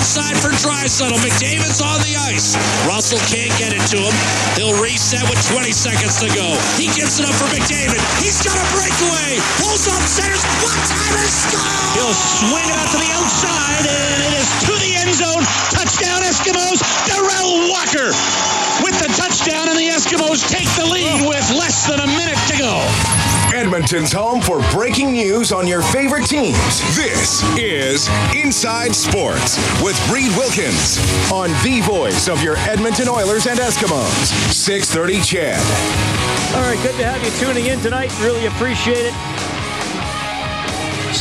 Right side for Draisaitl. McDavid's on the ice. Russell can't get it to him. He'll reset with 20 seconds to go. He gives it up for McDavid. He's got a breakaway. Pulls up centers. One timer score. He'll swing it out to the outside, and it is to the end zone. Touchdown Eskimos. Darrell Walker with the touchdown, and the Eskimos take the lead oh. with less than a minute to go. Edmonton's home for breaking news on your favorite teams. This is Inside Sports with Reed Wilkins on the voice of your Edmonton Oilers and Eskimos. 630 CHED. All right, good to have you tuning in tonight. Really appreciate it.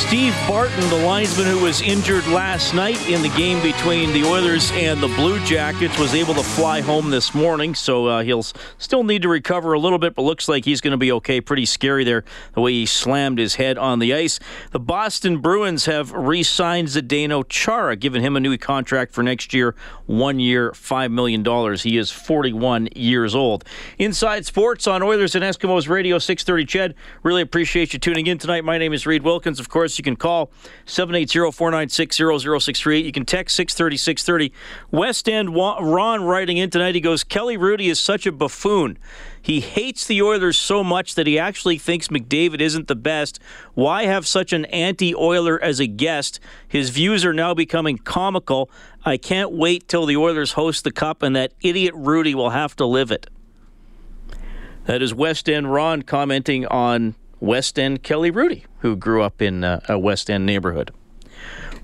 Steve Barton, the linesman who was injured last night in the game between the Oilers and the Blue Jackets, was able to fly home this morning. So uh, he'll still need to recover a little bit, but looks like he's going to be okay. Pretty scary there, the way he slammed his head on the ice. The Boston Bruins have re signed Zdeno Chara, giving him a new contract for next year, one year, $5 million. He is 41 years old. Inside Sports on Oilers and Eskimos Radio 630 CHED. Really appreciate you tuning in tonight. My name is Reed Wilkins. Of course, course, you can call 780-496-0068. You can text 630-630. West End Ron writing in tonight. He goes, Kelly Hrudey is such a buffoon. He hates the Oilers so much that he actually thinks McDavid isn't the best. Why have such an anti-Oiler as a guest? His views are now becoming comical. I can't wait till the Oilers host the Cup and that idiot Hrudey will have to live it. That is West End Ron commenting on West End Kelly Hrudey, who grew up in uh, a West End neighborhood.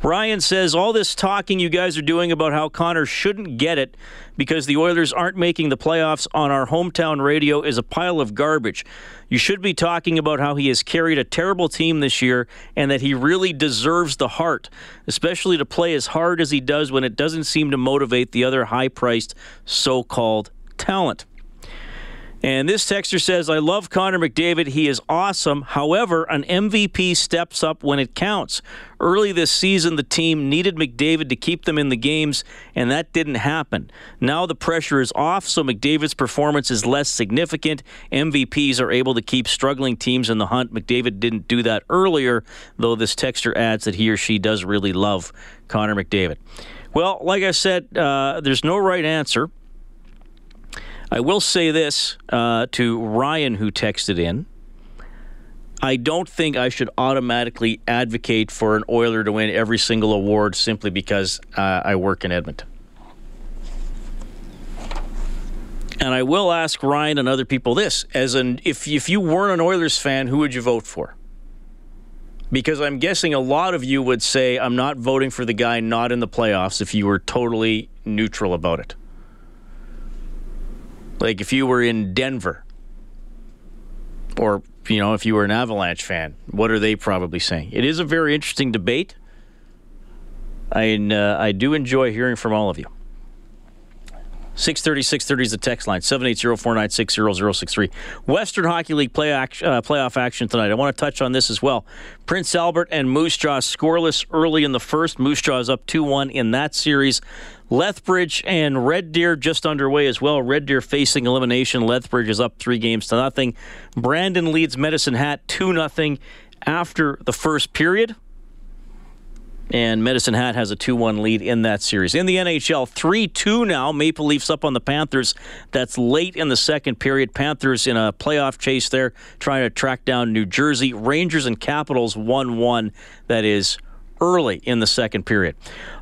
Ryan says all this talking you guys are doing about how Connor shouldn't get it because the Oilers aren't making the playoffs on our hometown radio is a pile of garbage. You should be talking about how he has carried a terrible team this year and that he really deserves the Hart, especially to play as hard as he does when it doesn't seem to motivate the other high priced so called talent. And this texter says, I love Connor McDavid. He is awesome. However, an MVP steps up when it counts. Early this season, the team needed McDavid to keep them in the games, and that didn't happen. Now the pressure is off, so McDavid's performance is less significant. MVPs are able to keep struggling teams in the hunt. McDavid didn't do that earlier, though this texter adds that he or she does really love Connor McDavid. Well, like I said, uh, there's no right answer. I will say this uh, to Ryan, who texted in. I don't think I should automatically advocate for an Oiler to win every single award simply because uh, I work in Edmonton. And I will ask Ryan and other people this: as an if if you weren't an Oilers fan, who would you vote for? Because I'm guessing a lot of you would say I'm not voting for the guy not in the playoffs if you were totally neutral about it. Like if you were in Denver, or you know, if you were an Avalanche fan, what are they probably saying? It is a very interesting debate. I uh, I do enjoy hearing from all of you. 630 630 is the text line 780-496-0063 western hockey league play action, uh, playoff action tonight i want to touch on this as well prince albert and moose jaw scoreless early in the first moose jaw is up 2-1 in that series lethbridge and red deer just underway as well red deer facing elimination lethbridge is up three games to nothing brandon leads medicine hat 2 nothing after the first period and Medicine Hat has a 2 1 lead in that series. In the NHL, 3 2 now. Maple Leafs up on the Panthers. That's late in the second period. Panthers in a playoff chase there, trying to track down New Jersey. Rangers and Capitals 1 1. That is early in the second period.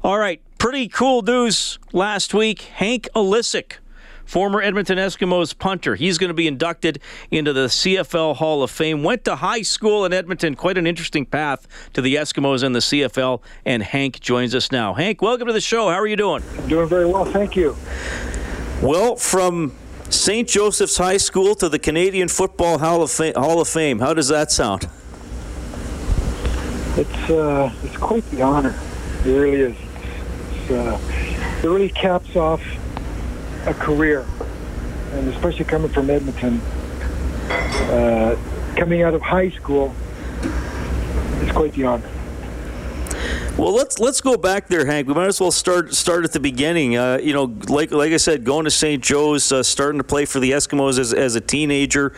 All right, pretty cool news last week. Hank Ilesic former Edmonton Eskimos punter. He's going to be inducted into the CFL Hall of Fame. Went to high school in Edmonton. Quite an interesting path to the Eskimos and the CFL. And Hank joins us now. Hank, welcome to the show. How are you doing? I'm doing very well, thank you. Well, from St. Joseph's High School to the Canadian Football Hall of Fame, Hall of Fame. how does that sound? It's uh, it's quite the honor. It really is. Uh, it really caps off a career, and especially coming from Edmonton, uh, coming out of high school, it's quite the honor. Well, let's let's go back there, Hank. We might as well start start at the beginning. Uh, you know, like like I said, going to St. Joe's, uh, starting to play for the Eskimos as, as a teenager.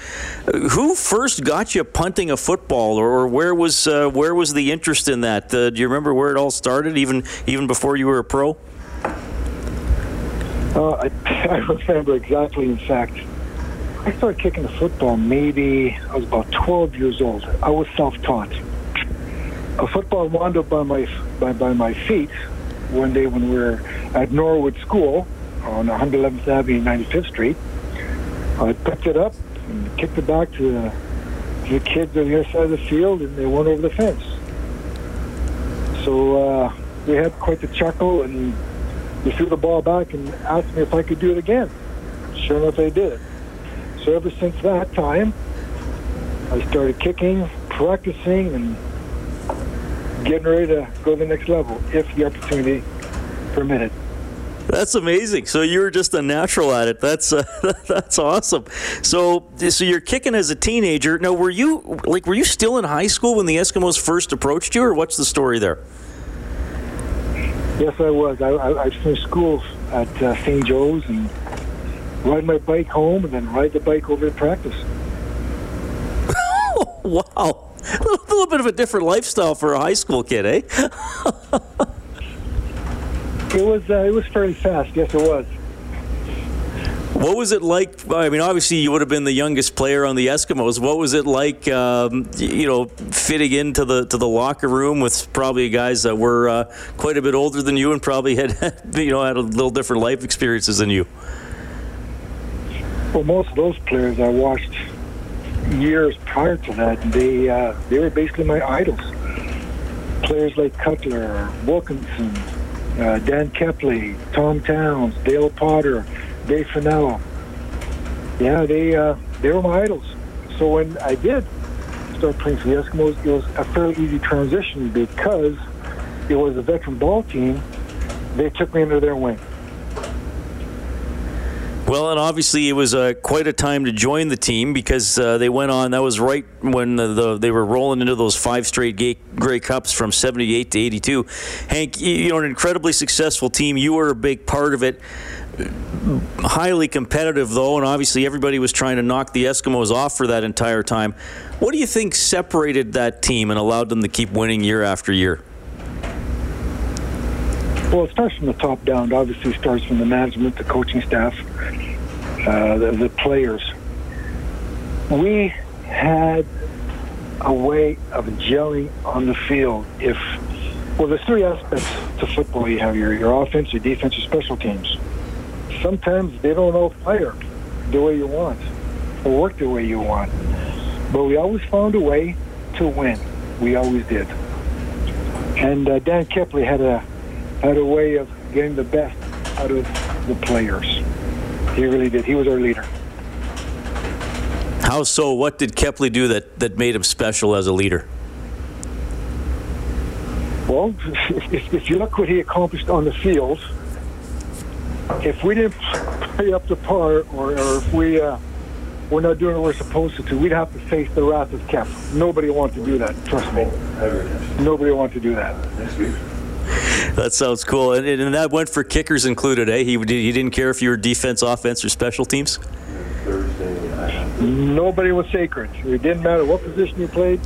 Uh, who first got you punting a football, or, where was uh, where was the interest in that? Uh, do you remember where it all started, even even before you were a pro? I, I remember exactly. In fact, I started kicking the football maybe I was about 12 years old. I was self-taught a football wound up by my by, by my feet one day when we were at Norwood School on 111th Avenue, 95th Street. I picked it up and kicked it back to the, to the kids on the other side of the field, and they went over the fence. So uh, we had quite the chuckle, and they threw the ball back and asked me if I could do it again. Sure enough, I did. So ever since that time, I started kicking, practicing, and getting ready to go to the next level if the opportunity permitted. That's amazing. So you were just a natural at it. That's uh, that's awesome. So so you're kicking as a teenager. Now, were you like were you still in high school when the Eskimos first approached you, or what's the story there? Yes, I was. I, I, I finished school at uh, St. Joe's and ride my bike home, and then ride the bike over to practice. wow a little bit of a different lifestyle for a high school kid, eh? it was uh, it was fairly fast. Yes, it was. What was it like? I mean, obviously, you would have been the youngest player on the Eskimos. What was it like, um, you know, fitting into the to the locker room with probably guys that were uh, quite a bit older than you and probably had, you know, had a little different life experiences than you? Well, most of those players I watched years prior to that, they uh, they were basically my idols. Players like Cutler, Wilkinson, uh, Dan Kepley, Tom Towns, Dale Potter, Dave Fennell. Yeah, they uh, they were my idols. So when I did start playing for the Eskimos, it was a fairly easy transition because it was a veteran ball team. They took me under their wing. Well, and obviously it was uh, quite a time to join the team because uh, they went on. That was right when the, the, they were rolling into those five straight Grey, Grey Cups from '78 to '82. Hank, you know, an incredibly successful team. You were a big part of it. Highly competitive, though, and obviously everybody was trying to knock the Eskimos off for that entire time. What do you think separated that team and allowed them to keep winning year after year? Well, it starts from the top down. It obviously, starts from the management, the coaching staff, uh, the, the players. We had a way of gelling on the field. If well, there's three aspects to football. You have your your offense, your defense, your special teams. Sometimes they don't all fire the way you want or work the way you want, but we always found a way to win. We always did. And uh, Dan Kepley had a had a way of getting the best out of the players. He really did. He was our leader. How so? What did Kepley do that, that made him special as a leader? Well, if, if you look what he accomplished on the field, if we didn't play up to par, or, or if we uh, we're not doing what we're supposed to, we'd have to face the wrath of Kep. Nobody wants to do that. Trust me. Nobody wants to do that. That sounds cool. And, and, that went for kickers included, eh? He, he didn't care if you were defense, offense, or special teams? Thursday. Nobody was sacred. It didn't matter what position you played.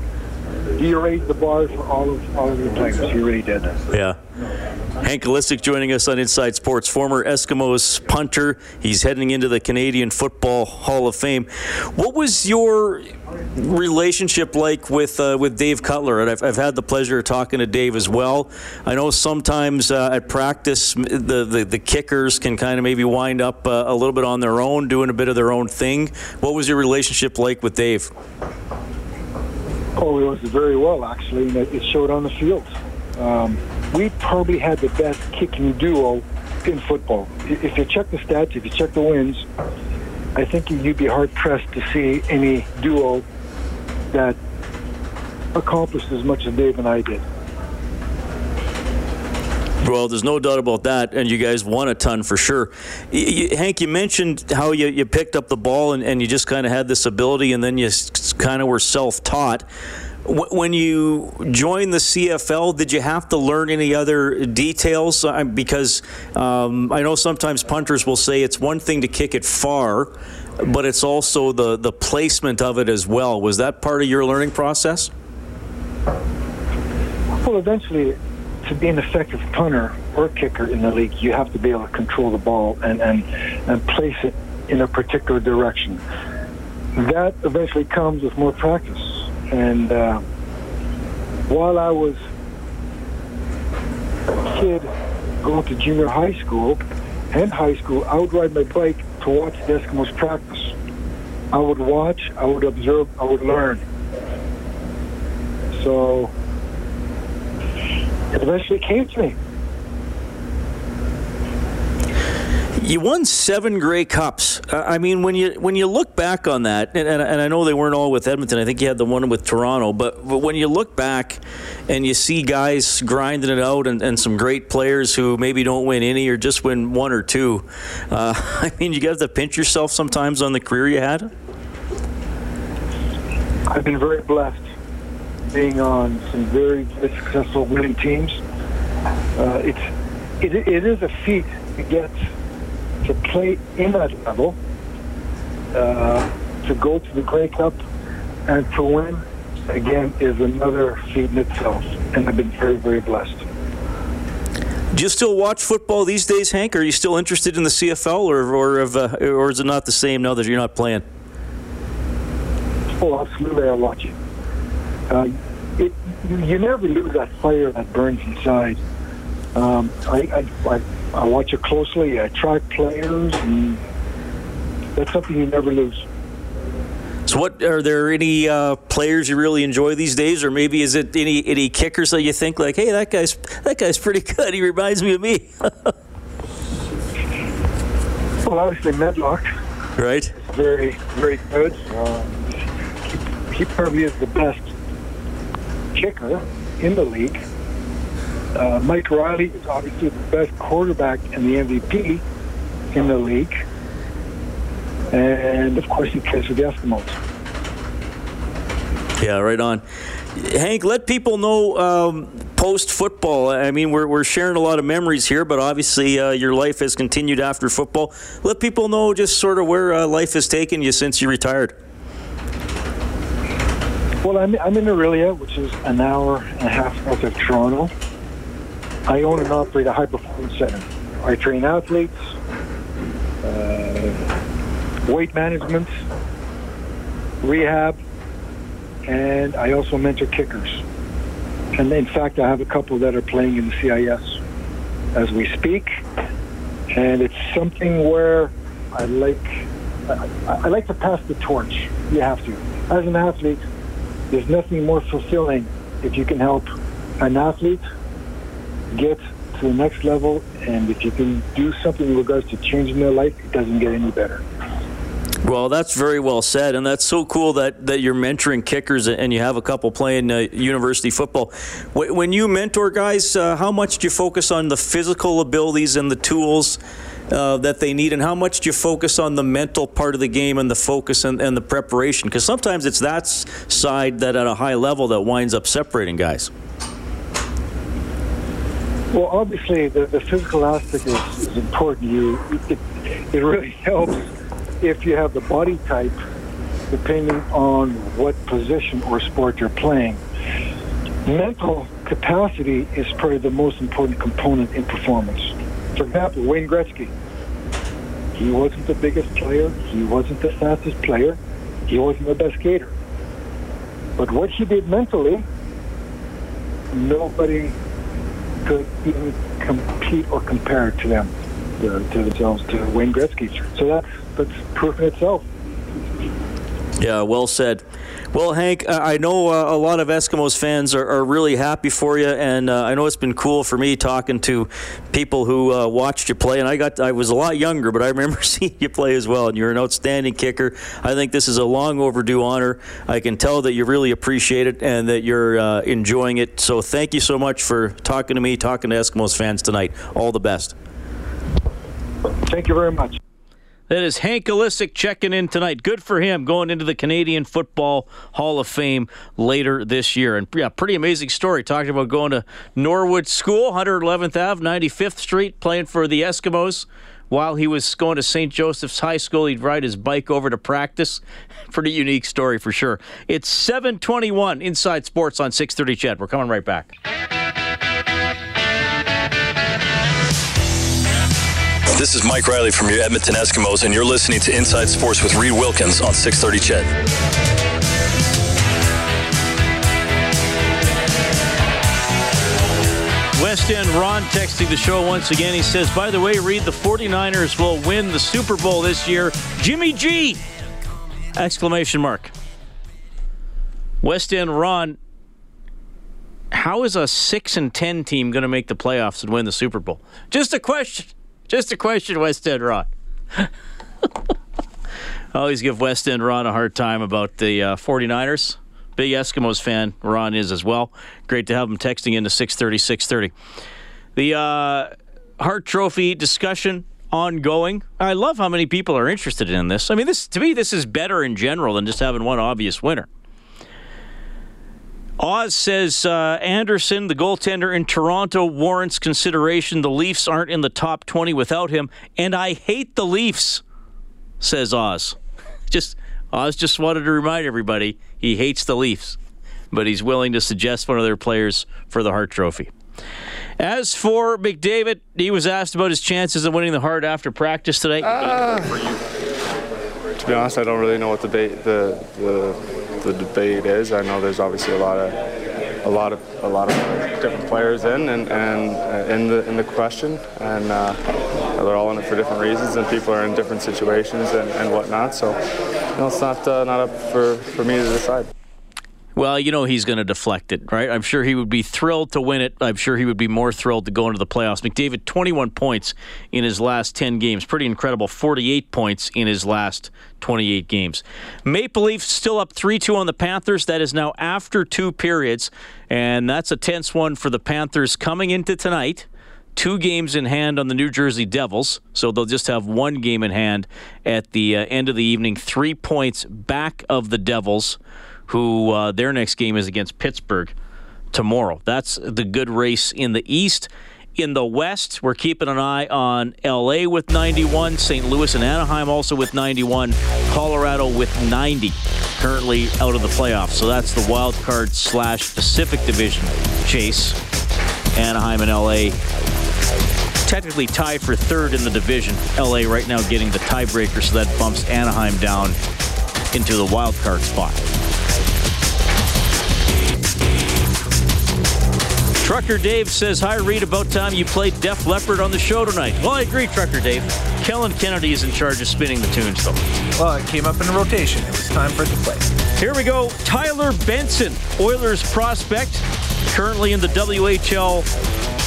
He raised the bar for all of all of the players. He really did. That. Yeah. Hank Ilesic joining us on Inside Sports, former Eskimos punter. He's heading into the Canadian Football Hall of Fame. What was your relationship like with uh, with Dave Cutler? And I've, I've, had the pleasure of talking to Dave as well. I know sometimes uh, at practice the, the, the kickers can kind of maybe wind up uh, a little bit on their own, doing a bit of their own thing. What was your relationship like with Dave? Oh, it was very well actually, and it showed on the field. Um, we probably had the best kicking duo in football. If you check the stats, if you check the wins, I think you'd be hard pressed to see any duo that accomplished as much as Dave and I did. Well, there's no doubt about that, and you guys won a ton for sure. Hank, you mentioned how you, you picked up the ball and, and you just kind of had this ability, and then you kind of were self taught. When you joined the CFL, did you have to learn any other details? Because um, I know sometimes punters will say it's one thing to kick it far, but it's also the, the placement of it as well. Was that part of your learning process? Well, eventually, to be an effective punter or kicker in the league, you have to be able to control the ball and, and, and place it in a particular direction. That eventually comes with more practice. And uh, while I was a kid going to junior high school and high school, I would ride my bike to watch the Eskimos practice. I would watch, I would observe, I would learn. So it eventually came to me. You won seven Grey Cups. I mean, when you when you look back on that, and, and, I know they weren't all with Edmonton. I think you had the one with Toronto. But, but when you look back and you see guys grinding it out, and, and some great players who maybe don't win any or just win one or two, uh, I mean, you got to pinch yourself sometimes on the career you had. I've been very blessed being on some very, very successful winning teams. Uh, it's it, it is a feat to get to play in that level, uh, to go to the Grey Cup, and to win again is another feat in itself. And I've been very, very blessed. Do you still watch football these days, Hank? Are you still interested in the CFL, or or, uh, or is it not the same now that you're not playing? Oh, absolutely, I watch it. Uh, it, you never lose that fire that burns inside. Um, I, I, I, I watch it closely. I track players, and that's something you never lose. So, what are there any uh, players you really enjoy these days, or maybe is it any any kickers that you think like, hey, that guy's that guy's pretty good. He reminds me of me. well, obviously Medlock. Right. Very very good. Um, he probably is the best kicker in the league. Uh, Mike Reilly is obviously the best quarterback and the MVP in the league. And of course, he plays with the Eskimos. Yeah, right on. Hank, let people know um, post football. I mean, we're, we're sharing a lot of memories here, but obviously uh, your life has continued after football. Let people know just sort of where uh, life has taken you since you retired. Well, I'm, I'm in Orillia, which is an hour and a half north of Toronto. I own and operate a high performance center. I train athletes, uh, weight management, rehab, and I also mentor kickers. And in fact, I have a couple that are playing in the CIS as we speak. And it's something where I like I, I like to pass the torch. You have to. As an athlete, there's nothing more fulfilling if you can help an athlete get to the next level, and if you can do something in regards to changing their life, it doesn't get any better. Well, that's very well said, and that's so cool that, that you're mentoring kickers and you have a couple playing uh, university football. When you mentor guys, uh, how much do you focus on the physical abilities and the tools uh, that they need, and how much do you focus on the mental part of the game and the focus and, and the preparation? Because sometimes it's that side that at a high level that winds up separating guys. Well, obviously, the, the physical aspect is, is important. You, it, it really helps if you have the body type, depending on what position or sport you're playing. Mental capacity is probably the most important component in performance. For example, Wayne Gretzky. He wasn't the biggest player. He wasn't the fastest player. He wasn't the best skater. But what he did mentally, nobody could even compete or compare to them, to, to themselves, to Wayne Gretzky. So that's, that's proof in itself. Yeah, well said. Well, Hank, I know uh, a lot of Eskimos fans are, are really happy for you, and uh, I know it's been cool for me talking to people who uh, watched you play. And I got I was a lot younger, but I remember seeing you play as well. And you're an outstanding kicker. I think this is a long overdue honor. I can tell that you really appreciate it and that you're uh, enjoying it. So thank you so much for talking to me, talking to Eskimos fans tonight. All the best. Thank you very much. That is Hank Ilesic checking in tonight. Good for him going into the Canadian Football Hall of Fame later this year. And yeah, pretty amazing story. Talking about going to Norwood School, 111th Ave, 95th Street, playing for the Eskimos. While he was going to St. Joseph's High School, he'd ride his bike over to practice. Pretty unique story for sure. It's 721 Inside Sports on 630 CHED. We're coming right back. This is Mike Reilly from your Edmonton Eskimos, and you're listening to Inside Sports with Reed Wilkins on 630 CHED. West End Ron texting the show once again. He says, by the way, Reed, the 49ers will win the Super Bowl this year. Jimmy G! Exclamation mark. West End Ron, how is a 6 and 10 team going to make the playoffs and win the Super Bowl? Just a question. Just a question, West End Ron. always give West End Ron a hard time about the uh, 49ers. Big Eskimos fan, Ron is as well. Great to have him texting in into 630, 630. The uh, Hart Trophy discussion ongoing. I love how many people are interested in this. I mean, this to me, this is better in general than just having one obvious winner. Oz says uh, Andersen, the goaltender in Toronto, warrants consideration. The Leafs aren't in the top 20 without him, and I hate the Leafs, says Oz. Just Oz just wanted to remind everybody he hates the Leafs, but he's willing to suggest one of their players for the Hart Trophy. As for McDavid, he was asked about his chances of winning the Hart after practice today. Uh, to be honest, I don't really know what the the, the the debate is. I know there's obviously a lot of a lot of a lot of different players in and, and uh, in the in the question, and uh, they're all in it for different reasons, and people are in different situations and, and whatnot. So, you know, it's not uh, not up for, for me to decide. Well, you know he's going to deflect it, right? I'm sure he would be thrilled to win it. I'm sure he would be more thrilled to go into the playoffs. McDavid, 21 points in his last 10 games. Pretty incredible. 48 points in his last 28 games. Maple Leafs still up 3 2 on the Panthers. That is now after two periods, and that's a tense one for the Panthers coming into tonight two games in hand on the New Jersey Devils, so they'll just have one game in hand at the uh, end of the evening. Three points back of the Devils, who uh, their next game is against Pittsburgh tomorrow. That's the good race in the East. In the West, we're keeping an eye on LA with 91, St. Louis and Anaheim also with 91, Colorado with 90, currently out of the playoffs. So that's the wild card slash Pacific Division chase. Anaheim and LA technically tied for third in the division. LA right now getting the tiebreaker, so that bumps Anaheim down into the wild card spot. Trucker Dave says, Hi, Reed. About time you played Def Leppard on the show tonight. Well, I agree, Trucker Dave. Kellen Kennedy is in charge of spinning the tunes, though. Well, it came up in a rotation. It was time for it to play. Here we go. Tyler Benson, Oilers prospect, currently in the WHL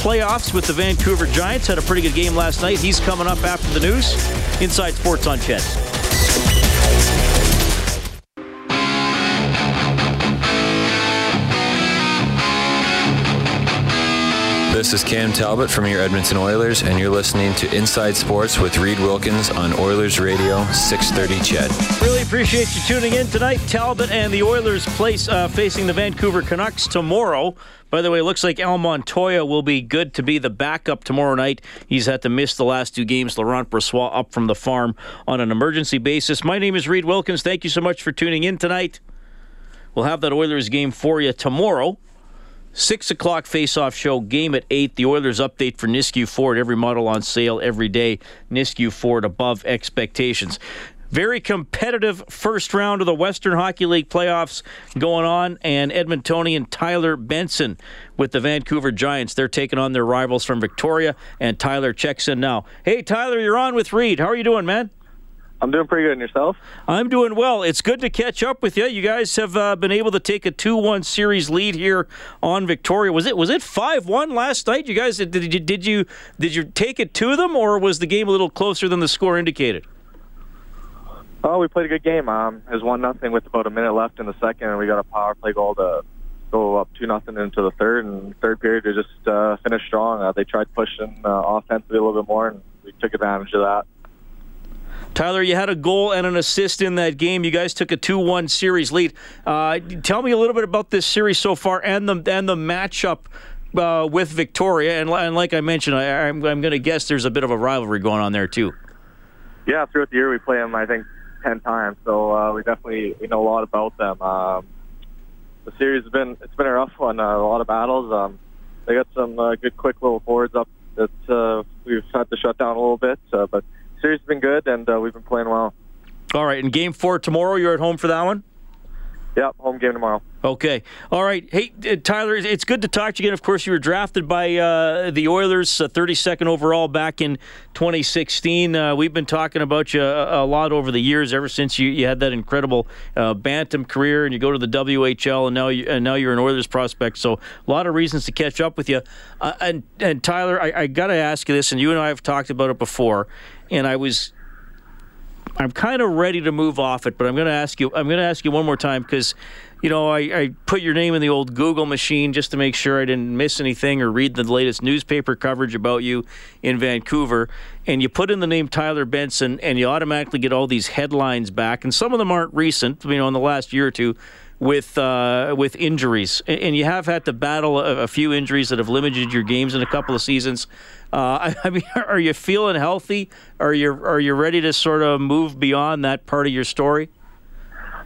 playoffs with the Vancouver Giants. Had a pretty good game last night. He's coming up after the news. Inside Sports on CHED. This is Cam Talbot from your Edmonton Oilers, and you're listening to Inside Sports with Reed Wilkins on Oilers Radio 630 CHED. Really appreciate you tuning in tonight. Talbot and the Oilers place uh, facing the Vancouver Canucks tomorrow. By the way, it looks like Al Montoya will be good to be the backup tomorrow night. He's had to miss the last two games. Laurent Brossoit up from the farm on an emergency basis. My name is Reed Wilkins. Thank you so much for tuning in tonight. We'll have that Oilers game for you tomorrow. Six o'clock face-off show. Game at eight. The Oilers update for Nisku Ford. Every model on sale every day. Nisku Ford above expectations. Very competitive first round of the Western Hockey League playoffs going on, and Edmontonian Tyler Benson with the Vancouver Giants. They're taking on their rivals from Victoria, and Tyler checks in now. Hey, Tyler, you're on with Reed. How are you doing, man? I'm doing pretty good. And yourself? I'm doing well. It's good to catch up with you. You guys have uh, been able to take a two-one series lead here on Victoria. Was it was it five-one last night? You guys did you did you did you take it to them, or was the game a little closer than the score indicated? Oh, we played a good game. Um, it was one nothing with about a minute left in the second, and we got a power play goal to go up two nothing into the third. And third period, they just uh, finished strong. Uh, they tried pushing uh, offensively a little bit more, and we took advantage of that. Tyler, you had a goal and an assist in that game. You guys took a 2-1 series lead. Uh, tell me a little bit about this series so far and the and the matchup uh, with Victoria. And, and, like I mentioned, I, am going to guess there's a bit of a rivalry going on there too. Yeah, throughout the year we play them. I think ten times, so uh, we definitely we know a lot about them. Um, the series has been it's been a rough one. Uh, a lot of battles. Um, they got some uh, good, quick little boards up that uh, we've had to shut down a little bit, but series has been good, and uh, we've been playing well. All right, and game four tomorrow, you're at home for that one? Yep, home game tomorrow. Okay. All right. Hey, uh, Tyler, it's good to talk to you again. Of course, you were drafted by uh, the Oilers, uh, 32nd overall back in 2016. Uh, we've been talking about you a, a, lot over the years, ever since you, you had that incredible uh, Bantam career, and you go to the WHL, and now you, and now you're an Oilers prospect. So a lot of reasons to catch up with you. Uh, and and Tyler, I, I got to ask you this, and you and I have talked about it before and I was I'm kind of ready to move off it, but I'm going to ask you. I'm going to ask you one more time because, you know, I, I, put your name in the old Google machine just to make sure I didn't miss anything or read the latest newspaper coverage about you in Vancouver. And you put in the name Tyler Benson, and you automatically get all these headlines back. And some of them aren't recent, you know, in the last year or two with uh, with injuries, and you have had to battle a, few injuries that have limited your games in a couple of seasons. Uh, I, mean, are you feeling healthy? Are you are you ready to sort of move beyond that part of your story?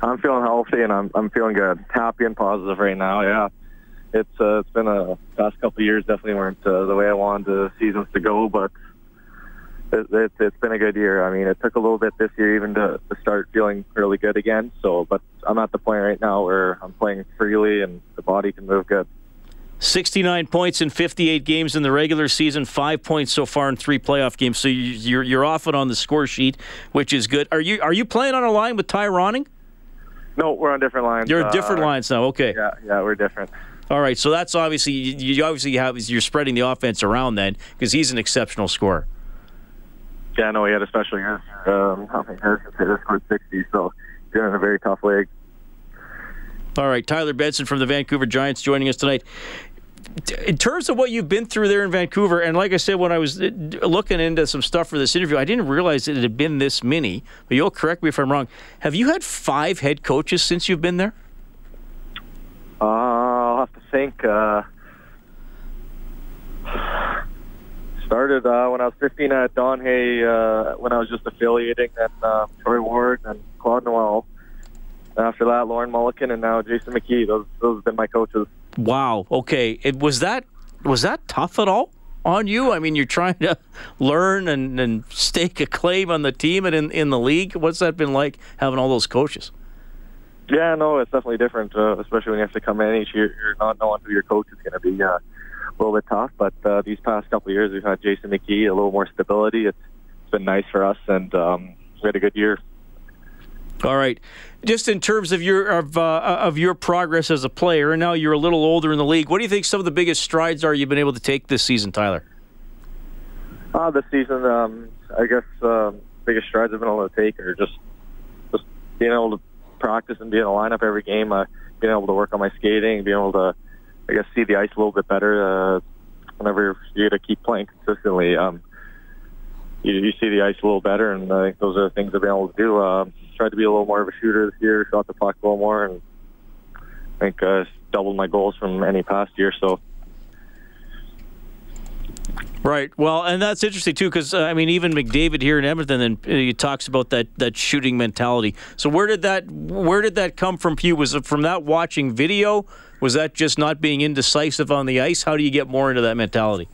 I'm feeling healthy and I'm I'm feeling good, happy and positive right now. Yeah, it's uh, it's been a past couple years definitely weren't uh, the way I wanted the seasons to go, but it, it's been a good year. I mean, it took a little bit this year even to, to start feeling really good again. So, but I'm at the point right now where I'm playing freely and the body can move good. 69 points in 58 games in the regular season, five points so far in three playoff games. So you're you're off it on the score sheet, which is good. Are you are you playing on a line with Ty Ronning? No, we're on different lines. You're on different uh, lines now. Okay. Yeah, yeah, we're different. All right, so that's obviously you obviously have you're spreading the offense around then because he's an exceptional scorer. Yeah, no, he had a special year. Um, I think Harrison scored 60, so he's in a very tough league. All right, Tyler Benson from the Vancouver Giants joining us tonight. In terms of what you've been through there in Vancouver, and like I said, when I was uh, looking into some stuff for this interview, I didn't realize it had been this many. But you'll correct me if I'm wrong. Have you had five head coaches since you've been there? Uh, I'll have to think. Uh, started uh, when I was 15 at Don Hay, uh, when I was just affiliating, and uh, Troy Ward and Claude Noel. After that, Lorne Molleken, and now Jason McKee. Those those have been my coaches. Wow. Okay. It was that was that tough at all on you? I mean, you're trying to learn and, and stake a claim on the team and in in the league. What's that been like having all those coaches? Yeah, no, it's definitely different, uh, especially when you have to come in each year. You're not knowing who your coach is going to be. Uh, a little bit tough. But uh, these past couple of years, we've had Jason McKee, a little more stability. It's, it's been nice for us, and um, we had a good year. All right. Just in terms of your of uh, of your progress as a player, and now you're a little older in the league. What do you think some of the biggest strides are you've been able to take this season, Tyler? Uh, this season, um, I guess uh, biggest strides I've been able to take are just just being able to practice and be in a lineup every game. Uh, being able to work on my skating, being able to I guess see the ice a little bit better uh, whenever you got to keep playing consistently. Um, you, you see the ice a little better, and I think those are the things I've been able to do. Uh, tried to be a little more of a shooter this year, shot the puck a little more, and I think uh, doubled my goals from any past year. So. Right. Well, and that's interesting too, because uh, I mean, even McDavid here in Edmonton, then uh, he talks about that that shooting mentality. So where did that where did that come from? You was it from that watching video? Was that just not being indecisive on the ice? How do you get more into that mentality?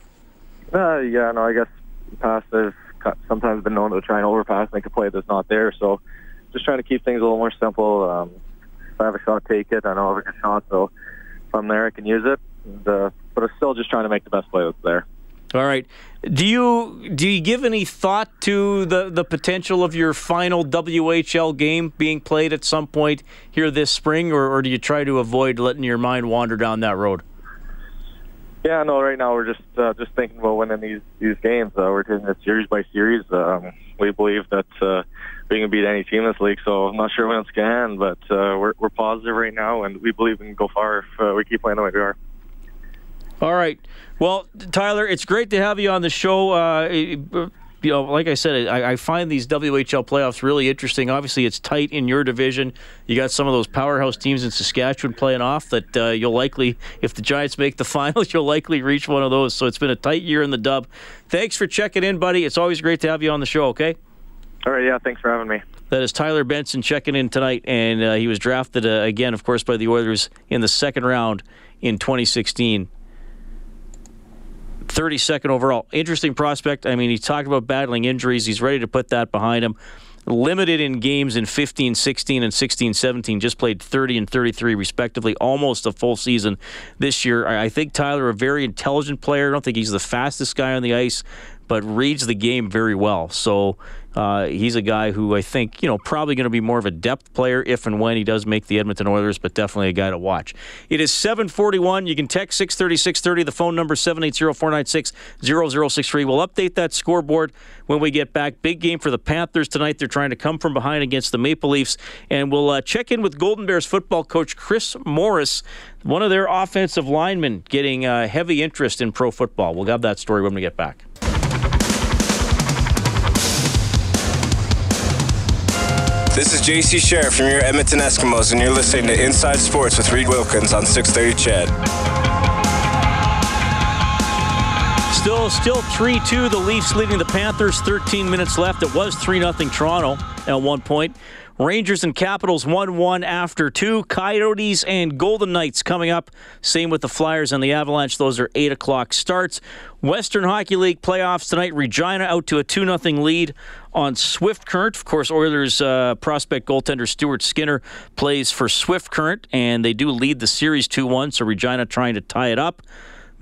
Uh, yeah, no, I guess past I've sometimes been known to try and overpass, make a play that's not there. So just trying to keep things a little more simple. Um, if I have a shot, take it. I know I have a good shot, so if I'm there, I can use it. And, uh, but I'm still just trying to make the best play that's there. All right. Do you do you give any thought to the, the potential of your final WHL game being played at some point here this spring, or, or do you try to avoid letting your mind wander down that road? Yeah, no. Right now, we're just uh, just thinking about winning these these games. Uh, we're taking it series by series. Um, we believe that uh, we can beat any team in this league. So I'm not sure when it's going to end, but uh, we're we're positive right now, and we believe we can go far if uh, we keep playing the way we are. All right. Well, Tyler, it's great to have you on the show. Uh, you know, like I said, I, I, find these WHL playoffs really interesting. Obviously, it's tight in your division. You got some of those powerhouse teams in Saskatchewan playing off that uh, you'll likely, if the Giants make the finals, you'll likely reach one of those. So it's been a tight year in the dub. Thanks for checking in, buddy. It's always great to have you on the show, okay? All right, yeah, thanks for having me. That is Tyler Benson checking in tonight, and uh, he was drafted uh, again, of course, by the Oilers in the second round in 2016. 32nd overall. Interesting prospect. I mean, he talked about battling injuries. He's ready to put that behind him. Limited in games in 15 16 and 16 17, just played 30 and 33 respectively, almost a full season this year. I think Tyler, a very intelligent player. I don't think he's the fastest guy on the ice, but reads the game very well. So uh, he's a guy who I think, you know, probably going to be more of a depth player if and when he does make the Edmonton Oilers, but definitely a guy to watch. It is 741. You can text 630 630. The phone number 780 496 0063. We'll update that scoreboard when we get back. Big game for the Panthers tonight. They're trying to come from behind against the Maple Leafs. And we'll uh, check in with Golden Bears football coach Chris Morris, one of their offensive linemen, getting uh, heavy interest in pro football. We'll have that story when we get back. This is JC Sherritt from your Edmonton Eskimos, and you're listening to Inside Sports with Reed Wilkins on 630 CHED. Still, still 3-2. The Leafs leading the Panthers. 13 minutes left. It was 3-0 Toronto at one point. Rangers and Capitals 1 1 after two. Coyotes and Golden Knights coming up. Same with the Flyers and the Avalanche. Those are 8 o'clock starts. Western Hockey League playoffs tonight. Regina out to a 2 0 lead on Swift Current. Of course, Oilers uh, prospect goaltender Stuart Skinner plays for Swift Current, and they do lead the series 2 1. So Regina trying to tie it up.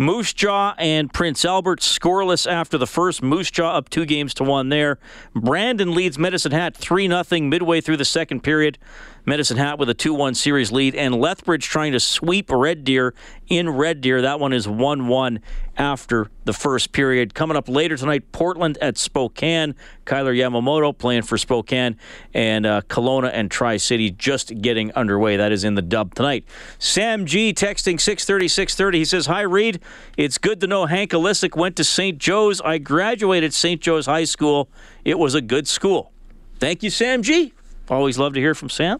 Moose Jaw and Prince Albert scoreless after the first. Moose Jaw up two games to one there. Brandon leads Medicine Hat 3 0 midway through the second period. Medicine Hat with a 2 1 series lead, and Lethbridge trying to sweep Red Deer in Red Deer. That one is 1 1 after the first period. Coming up later tonight, Portland at Spokane. Kyler Yamamoto playing for Spokane, and uh, Kelowna and Tri City just getting underway. That is in the dub tonight. Sam G texting 630 630. He says, Hi, Reed. It's good to know Hank Ilesic went to St. Joe's. I graduated St. Joe's High School. It was a good school. Thank you, Sam G. Always love to hear from Sam.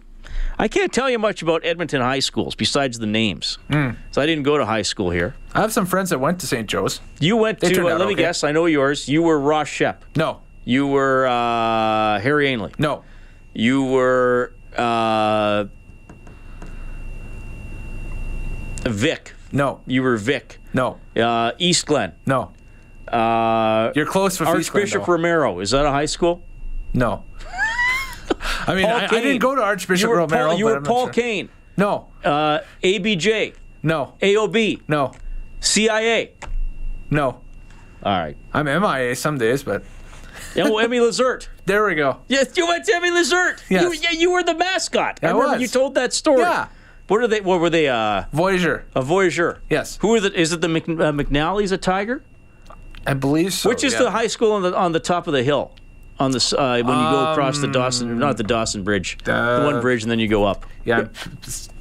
I can't tell you much about Edmonton high schools besides the names. Mm. So I didn't go to high school here. I have some friends that went to St. Joe's. You went They to, uh, let me okay. guess, I know yours. You were Ross Shep. No. You were uh, Harry Ainlay. No. You were uh, Vic. No. You were Vic. No. Uh, East Glen. No. Uh, You're close with Glen, Archbishop. Romero. Is that a high school? No. I mean, I, I didn't go to Archbishop you were Romero. Paul, you were Paul sure. Kane. No. Uh, ABJ. No. AOB. No. CIA. No. All right. I'm MIA some days, but Yeah, well, M.E. LaZerte. there we go. Yes, you went to M.E. LaZerte. Yes. You, yeah, you were the mascot. I I remember was. you told that story. Yeah. What are they? What were they? Uh, Voyager. a Voyageur. Yes. Who are the? Is it the Mc, uh, McNally's a Tiger? I believe so. Which is yeah. the high school on the on the top of the hill, on the s- uh, when you go across the Dawson, not the Dawson Bridge, the Uh, one bridge, and then you go up. Yeah.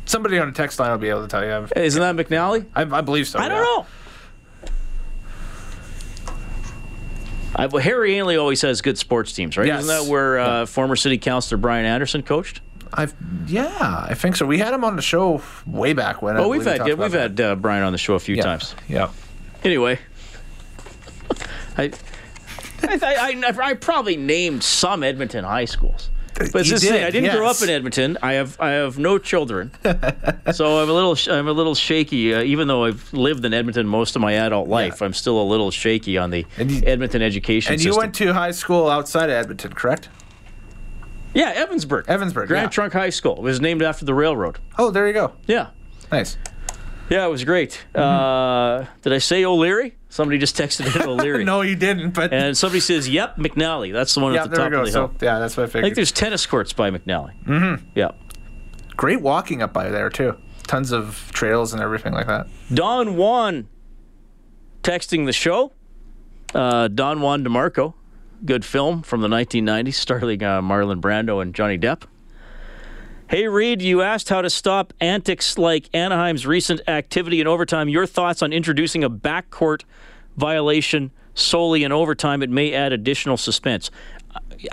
Somebody on a text line will be able to tell you. I've- Isn't that McNally? I, I believe so. I don't yeah. know. I, well, Harry Ainlay always has good sports teams, right? Yes. Isn't that where uh, former city councilor Bryan Anderson coached? I've yeah, I think so. We had him on the show way back when. Oh, we've believe we had yeah, we've that. had uh, Brian on the show a few yeah. times. Yeah. Anyway, I, I, I, I probably named some Edmonton high schools. But You thing, did, I didn't grow up in Edmonton. I have I have no children, so I'm a little sh- I'm a little shaky. Uh, even though I've lived in Edmonton most of my adult life, I'm still a little shaky on the you- Edmonton education And system. you went to high school outside of Edmonton, correct? yeah, Evansburg. Evansburg, Grand yeah. Trunk High School. It was named after the railroad. Oh, there you go. Yeah. Nice. Yeah, it was great. Mm-hmm. Uh, did I say O'Leary? Somebody just texted in O'Leary. no, he didn't. But and somebody says, "Yep, McNally." That's the one yeah, at the top of the hill. So yeah, that's what I I think there's tennis courts by McNally. mm-hmm. Yeah. Great walking up by there too. Tons of trails and everything like that. Don Juan texting the show. Uh, Don Juan DeMarco, good film from the 1990s, starring uh, Marlon Brando and Johnny Depp. Hey, Reid, you asked how to stop antics like Anaheim's recent activity in overtime. Your thoughts on introducing a backcourt violation solely in overtime? It may add additional suspense.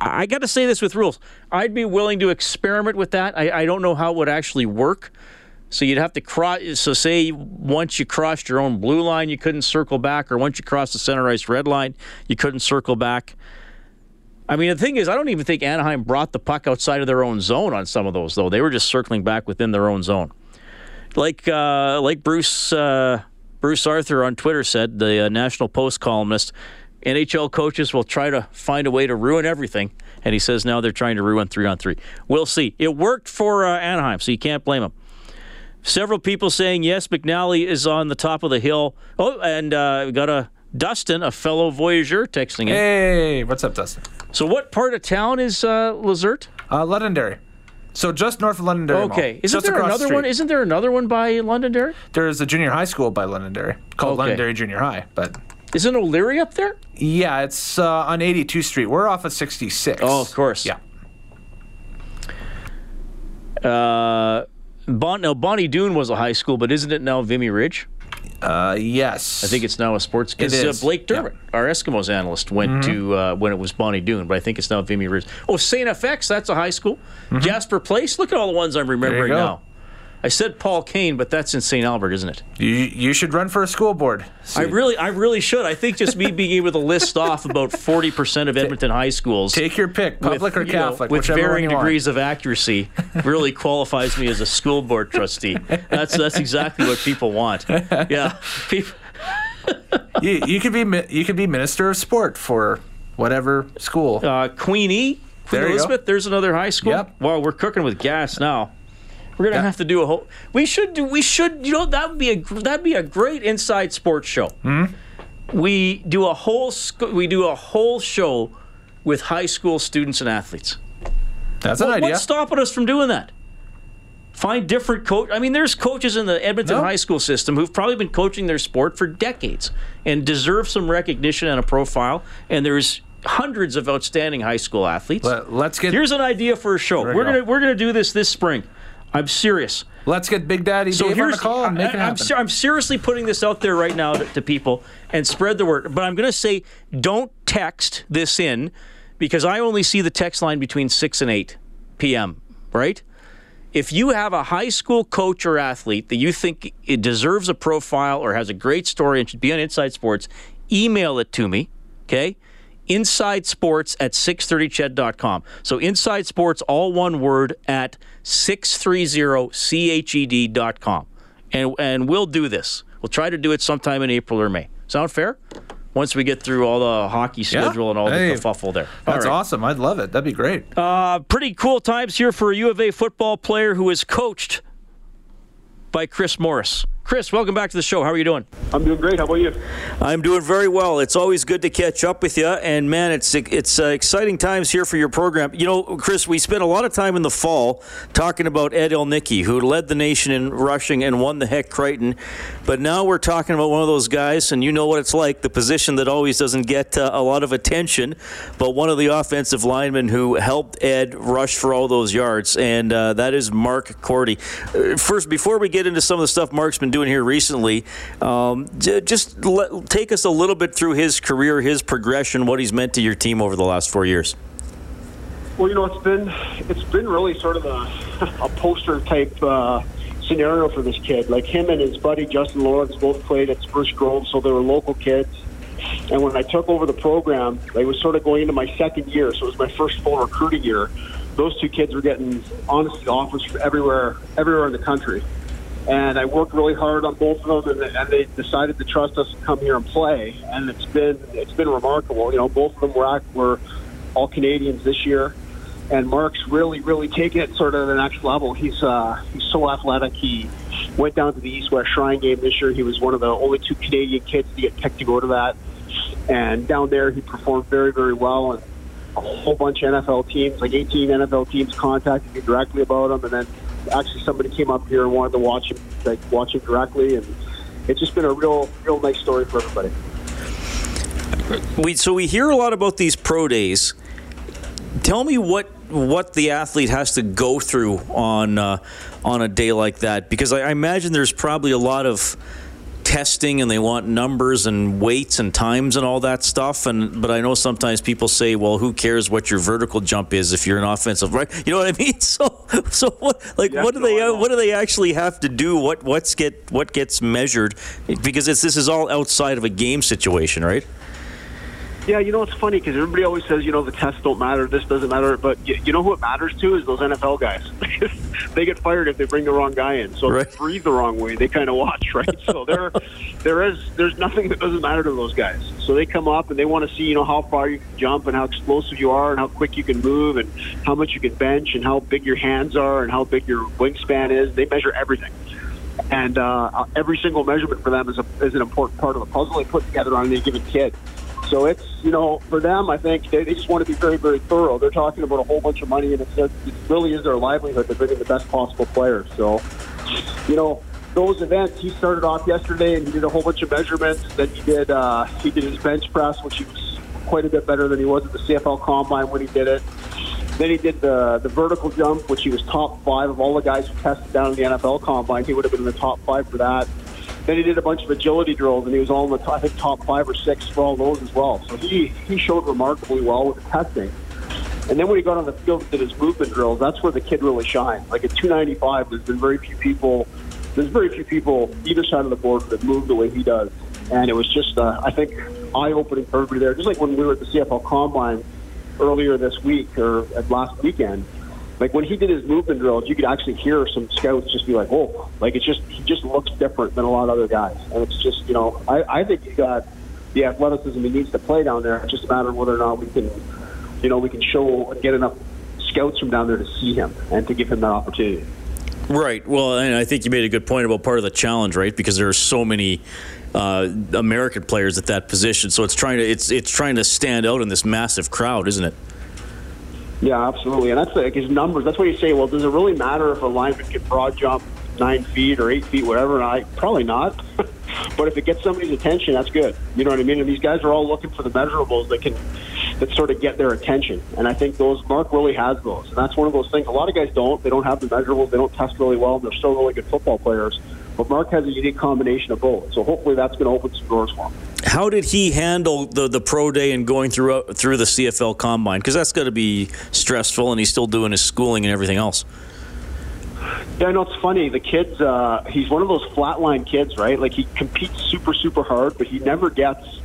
I, got to say this with rules. I'd be willing to experiment with that. I, I don't know how it would actually work. So you'd have to cross. So say once you crossed your own blue line, you couldn't circle back, or once you crossed the center ice red line, you couldn't circle back. I mean, the thing is, I don't even think Anaheim brought the puck outside of their own zone on some of those, though. They were just circling back within their own zone. Like uh, like Bruce uh, Bruce Arthur on Twitter said, the uh, National Post columnist, NHL coaches will try to find a way to ruin everything. And he says now they're trying to ruin three on three. We'll see. It worked for uh, Anaheim, so you can't blame them. Several people saying yes, McNally is on the top of the hill. Oh, and uh, we got a Dustin, a fellow voyageur, texting in. Hey, what's up, Dustin? So, what part of town is uh, LaZerte? Uh, Londonderry. So just north of Londonderry. Okay. Mall. Isn't there across the another one? Isn't there another one by Londonderry? There's a junior high school by Londonderry called Okay. Londonderry Junior High, but Isn't O'Leary up there? yeah, it's uh, on 82 Street. We're off of 66. Oh, of course. Yeah. Uh, bon, now Bonnie Doon was a high school, but isn't it now Vimy Ridge? Uh, yes. I think it's now a sports. It Because uh, is, Blake Dermott, our Eskimos analyst, went Mhm. to uh, when it was Bonnie Doon, but I think it's now Vimy Ridge. Oh, St. FX, that's a high school. Jasper Place, look at all the ones I'm remembering now. I said Paul Kane, but that's in St. Albert, isn't it? You you should run for a school board. I really, I really should. I think just me being able to list off about forty percent of Edmonton high schools. Take your pick, public or you know, Catholic, with varying degrees of accuracy, really qualifies me as a school board trustee. That's that's exactly what people want. Yeah, people. you, you could be you could be minister of sport for whatever school. Uh, Queen E, Queen There. Elizabeth. There's another high school. Yep. Wow, we're cooking with gas now. We're gonna have to do a whole. We should do. We should. You know that would be a that'd be a great inside sports show. Hmm? We do a whole. sc- We do a whole show with high school students and athletes. That's an idea. What's stopping us from doing that? Find different coach. I mean, there's coaches in the Edmonton No. high school system who've probably been coaching their sport for decades and deserve some recognition and a profile. And there's hundreds of outstanding high school athletes. Let, let's get Here's an idea for a show. We We're go. gonna we're gonna do this this spring. I'm serious. let's get Big Daddy So Dave on the here's call and make it I, am happen. I'm seriously putting this out there right now to, to people and spread the word. But I'm going to say don't text this in because I only see the text line between 6 and 8 p.m., right? If you have a high school coach or athlete that you think it deserves a profile or has a great story and should be on Inside Sports, email it to me, okay? Inside Sports at 630ched.com. So Inside Sports, all one word, at 630ched.com. And, and we'll do this. We'll try to do it sometime in April or May. Sound fair? Once we get through all the hockey Yeah. schedule and all Hey, the kerfuffle there. That's right. awesome. I'd love it. That'd be great. Uh, pretty cool times here for a U of A football player who is coached by Chris Morris. Chris, welcome back to the show. How are you doing? I'm doing great. How about you? I'm doing very well. It's always good to catch up with you, and man, it's it's uh, exciting times here for your program. You know, Chris, we spent a lot of time in the fall talking about Ed Ilnicki, who led the nation in rushing and won the Hec Crighton, but now we're talking about one of those guys, and you know what it's like—the position that always doesn't get uh, a lot of attention, but one of the offensive linemen who helped Ed rush for all those yards, and uh, that is Mark Korte. Uh, first, before we get into some of the stuff Mark's been doing here recently, um, just let, take us a little bit through his career, his progression, what he's meant to your team over the last four years. Well, you know, it's been it's been really sort of a, a poster type uh, scenario for this kid. Like him and his buddy Justin Lawrence both played at Spruce Grove, so they were local kids. And when I took over the program, I was sort of going into my second year, so it was my first full recruiting year. Those two kids were getting honestly offers from everywhere, everywhere in the country. And I worked really hard on both of them, and, and they decided to trust us to come here and play. And it's been it's been remarkable. You know, both of them were were all Canadians this year, and Mark's really really taken it sort of the next level. He's uh, he's so athletic. He went down to the East West Shrine game this year. He was one of the only two Canadian kids to get picked to go to that. And down there, he performed very, very well. And a whole bunch of NFL teams, like 18 NFL teams, contacted me directly about him. And then actually somebody came up here and wanted to watch him, like watch him directly. And it's just been a real, real nice story for everybody. We so we hear a lot about these pro days. Tell me what what the athlete has to go through on uh, on a day like that, because I, I imagine there's probably a lot of testing and they want numbers and weights and times and all that stuff. And but I know sometimes people say well who cares what your vertical jump is if you're an offensive right? You know what I mean? So so what like what do they uh, what do they actually have to do? What what's get what gets measured? Because it's this is all outside of a game situation right Yeah, you know it's funny because everybody always says you know the tests don't matter, this doesn't matter, but you, you know who it matters to is those NFL guys. they get fired if they bring the wrong guy in. So if they breathe the wrong way, they kind of watch, right? so there, there is there's nothing that doesn't matter to those guys. So they come up and they want to see you know how far you can jump and how explosive you are and how quick you can move and how much you can bench and how big your hands are and how big your wingspan is. They measure everything. And uh, every single measurement for them is, a, is an important part of the puzzle they put together on any given kid. So it's, you know, for them, I think they, they just want to be very, very thorough. They're talking about a whole bunch of money, and it's, it really is their livelihood to bring in the best possible players. So, you know, those events, he started off yesterday and he did a whole bunch of measurements. Then he did, uh, he did his bench press, which he was quite a bit better than he was at the CFL Combine when he did it. Then he did the the vertical jump, which he was top five of all the guys who tested down in the NFL Combine. He would have been in the top five for that. Then he did a bunch of agility drills, and he was all in the top, I think top five or six for all those as well. So he he showed remarkably well with the testing. And then when he got on the field and did his movement drills, that's where the kid really shined. Like at 295, there's been very few people. There's very few people either side of the board that move the way he does, and it was just uh, I think eye opening for everybody there. Just like when we were at the CFL Combine earlier this week or at last weekend like when he did his movement drills, you could actually hear some scouts just be like, "Oh, like it's just he just looks different than a lot of other guys." And it's just you know, I, I think he's got the athleticism he needs to play down there. It's just a matter of whether or not we can, you know, we can show and get enough scouts from down there to see him and to give him that opportunity. Right. Well, and I think you made a good point about part of the challenge, right? Because there are so many uh, American players at that position, so it's trying to it's it's trying to stand out in this massive crowd, isn't it? Yeah, absolutely. And that's like his numbers. That's why you say, well, does it really matter if a lineman can broad jump nine feet or eight feet, whatever? And I probably not. but if it gets somebody's attention, that's good. You know what I mean? And these guys are all looking for the measurables that can that sort of get their attention. And I think those Mark really has those. And that's one of those things. A lot of guys don't. They don't have the measurables. They don't test really well. And they're still really good football players. But Mark has a unique combination of both. So hopefully that's going to open some doors for him. How did he handle the, the pro day and going through through the CFL combine? Because that's got to be stressful, and he's still doing his schooling and everything else. Yeah, know it's funny. The kid's uh, he's one of those flatline kids, right? Like he competes super super hard, but he never gets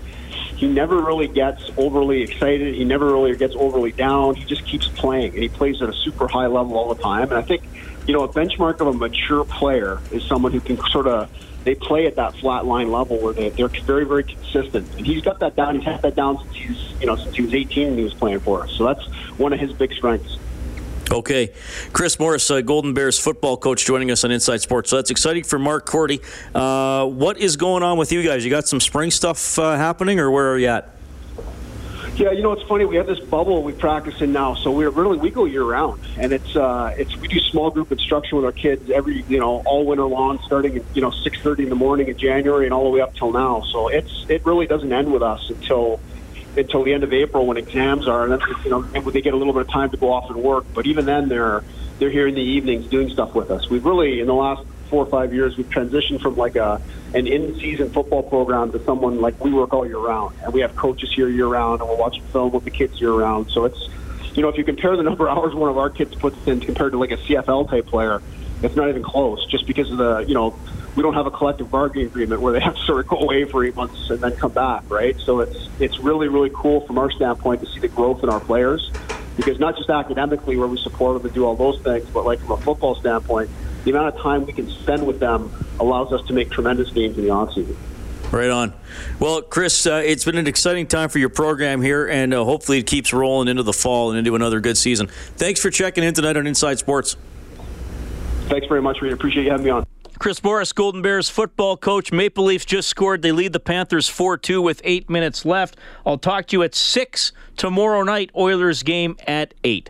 he never really gets overly excited. He never really gets overly down. He just keeps playing, and he plays at a super high level all the time. And I think you know a benchmark of a mature player is someone who can sort of they play at that flat line level where they, they're very, very consistent. And he's got that down. He's had that down since he's, you know, since he was 18 and he was playing for us. So that's one of his big strengths. Okay. Chris Morris, uh, Golden Bears football coach, joining us on Inside Sports. So that's exciting for Mark Korte. Uh, what is going on with you guys? You got some spring stuff uh, happening, or where are you at? Yeah, you know it's funny. We have this bubble we practice in now, so we're really we go year round, and it's uh, it's we do small group instruction with our kids every you know all winter long, starting at you know six thirty in the morning in January and all the way up till now. So it's it really doesn't end with us until until the end of April when exams are, and then you know they get a little bit of time to go off and work. But even then, they're they're here in the evenings doing stuff with us. We've really in the last four or five years we've transitioned from like a an in-season football program to someone like we work all year round, and we have coaches here year round, and we're watching film with the kids year round. So it's, you know, if you compare the number of hours one of our kids puts in compared to like a CFL type player, it's not even close. Just because of the, you know, we don't have a collective bargaining agreement where they have to sort of go away for eight months and then come back, right? So it's it's really really cool from our standpoint to see the growth in our players, because not just academically where we support them and do all those things, but like from a football standpoint the amount of time we can spend with them allows us to make tremendous gains in the offseason. Right on. Well, Chris, uh, it's been an exciting time for your program here, and uh, hopefully it keeps rolling into the fall and into another good season. Thanks for checking in tonight on Inside Sports. Thanks very much, Reid. Appreciate you having me on. Chris Morris, Golden Bears football coach. Maple Leafs just scored. They lead the Panthers 4 2 with eight minutes left. I'll talk to you at 6 tomorrow night, Oilers game at 8.